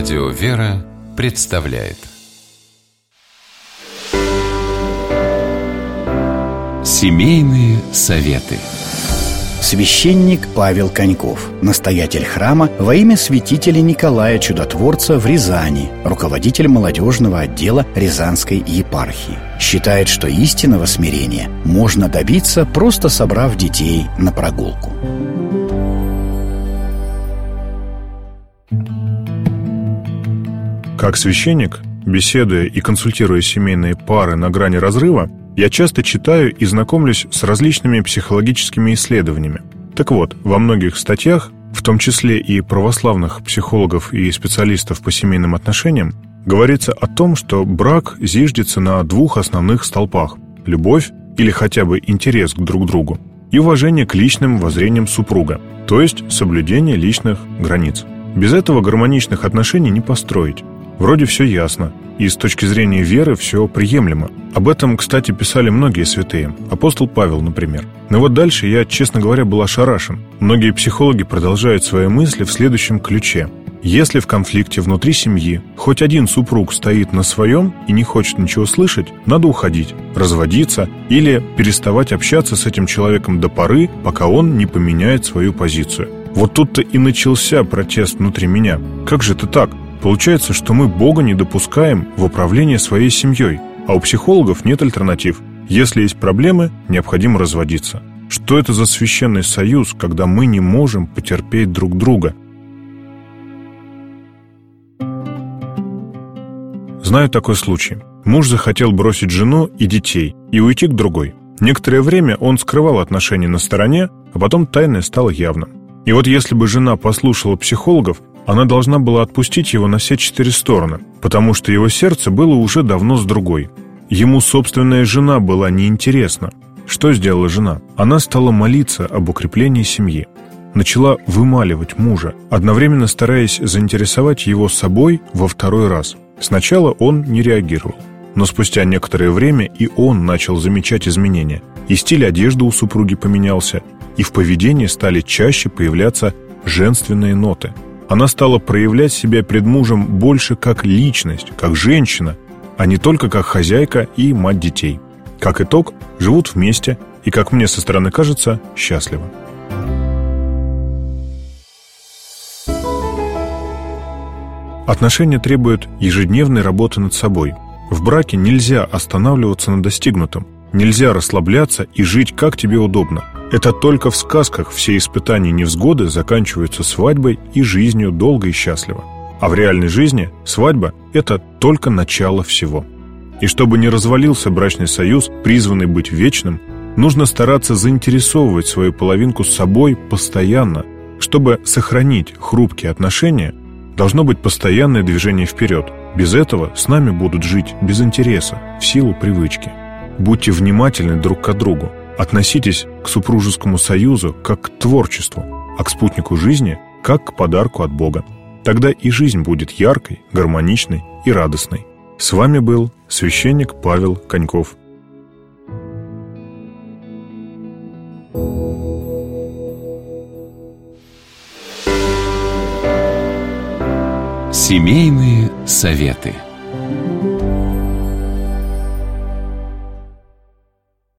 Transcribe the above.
Радио «Вера» представляет Семейные советы Священник Павел Коньков, настоятель храма во имя святителя Николая Чудотворца в Рязани, руководитель молодежного отдела Рязанской епархии. Считает, что истинного смирения можно добиться, просто собрав детей на прогулку. Как священник, беседуя и консультируя семейные пары на грани разрыва, я часто читаю и знакомлюсь с различными психологическими исследованиями. Так вот, во многих статьях, в том числе и православных психологов и специалистов по семейным отношениям, говорится о том, что брак зиждется на двух основных столпах – любовь или хотя бы интерес к друг другу и уважение к личным воззрениям супруга, то есть соблюдение личных границ. Без этого гармоничных отношений не построить. Вроде все ясно, и с точки зрения веры все приемлемо. Об этом, кстати, писали многие святые, апостол Павел, например. Но вот дальше я, честно говоря, был ошарашен. Многие психологи продолжают свои мысли в следующем ключе. Если в конфликте внутри семьи хоть один супруг стоит на своем и не хочет ничего слышать, надо уходить, разводиться или переставать общаться с этим человеком до поры, пока он не поменяет свою позицию. Вот тут-то и начался протест внутри меня. Как же это так? Получается, что мы Бога не допускаем в управление своей семьей, а у психологов нет альтернатив. Если есть проблемы, необходимо разводиться. Что это за священный союз, когда мы не можем потерпеть друг друга? Знаю такой случай. Муж захотел бросить жену и детей и уйти к другой. Некоторое время он скрывал отношения на стороне, а потом тайное стало явным. И вот если бы жена послушала психологов, она должна была отпустить его на все четыре стороны, потому что его сердце было уже давно с другой. Ему собственная жена была неинтересна. Что сделала жена? Она стала молиться об укреплении семьи. Начала вымаливать мужа, одновременно стараясь заинтересовать его собой во второй раз. Сначала он не реагировал. Но спустя некоторое время и он начал замечать изменения. И стиль одежды у супруги поменялся, и в поведении стали чаще появляться женственные ноты – она стала проявлять себя пред мужем больше как личность, как женщина, а не только как хозяйка и мать детей. Как итог, живут вместе и, как мне со стороны кажется, счастливы. Отношения требуют ежедневной работы над собой. В браке нельзя останавливаться на достигнутом, нельзя расслабляться и жить как тебе удобно – это только в сказках все испытания и невзгоды заканчиваются свадьбой и жизнью долго и счастливо. А в реальной жизни свадьба – это только начало всего. И чтобы не развалился брачный союз, призванный быть вечным, нужно стараться заинтересовывать свою половинку с собой постоянно. Чтобы сохранить хрупкие отношения, должно быть постоянное движение вперед. Без этого с нами будут жить без интереса, в силу привычки. Будьте внимательны друг к другу. Относитесь к супружескому союзу как к творчеству, а к спутнику жизни как к подарку от Бога. Тогда и жизнь будет яркой, гармоничной и радостной. С вами был священник Павел Коньков. Семейные советы.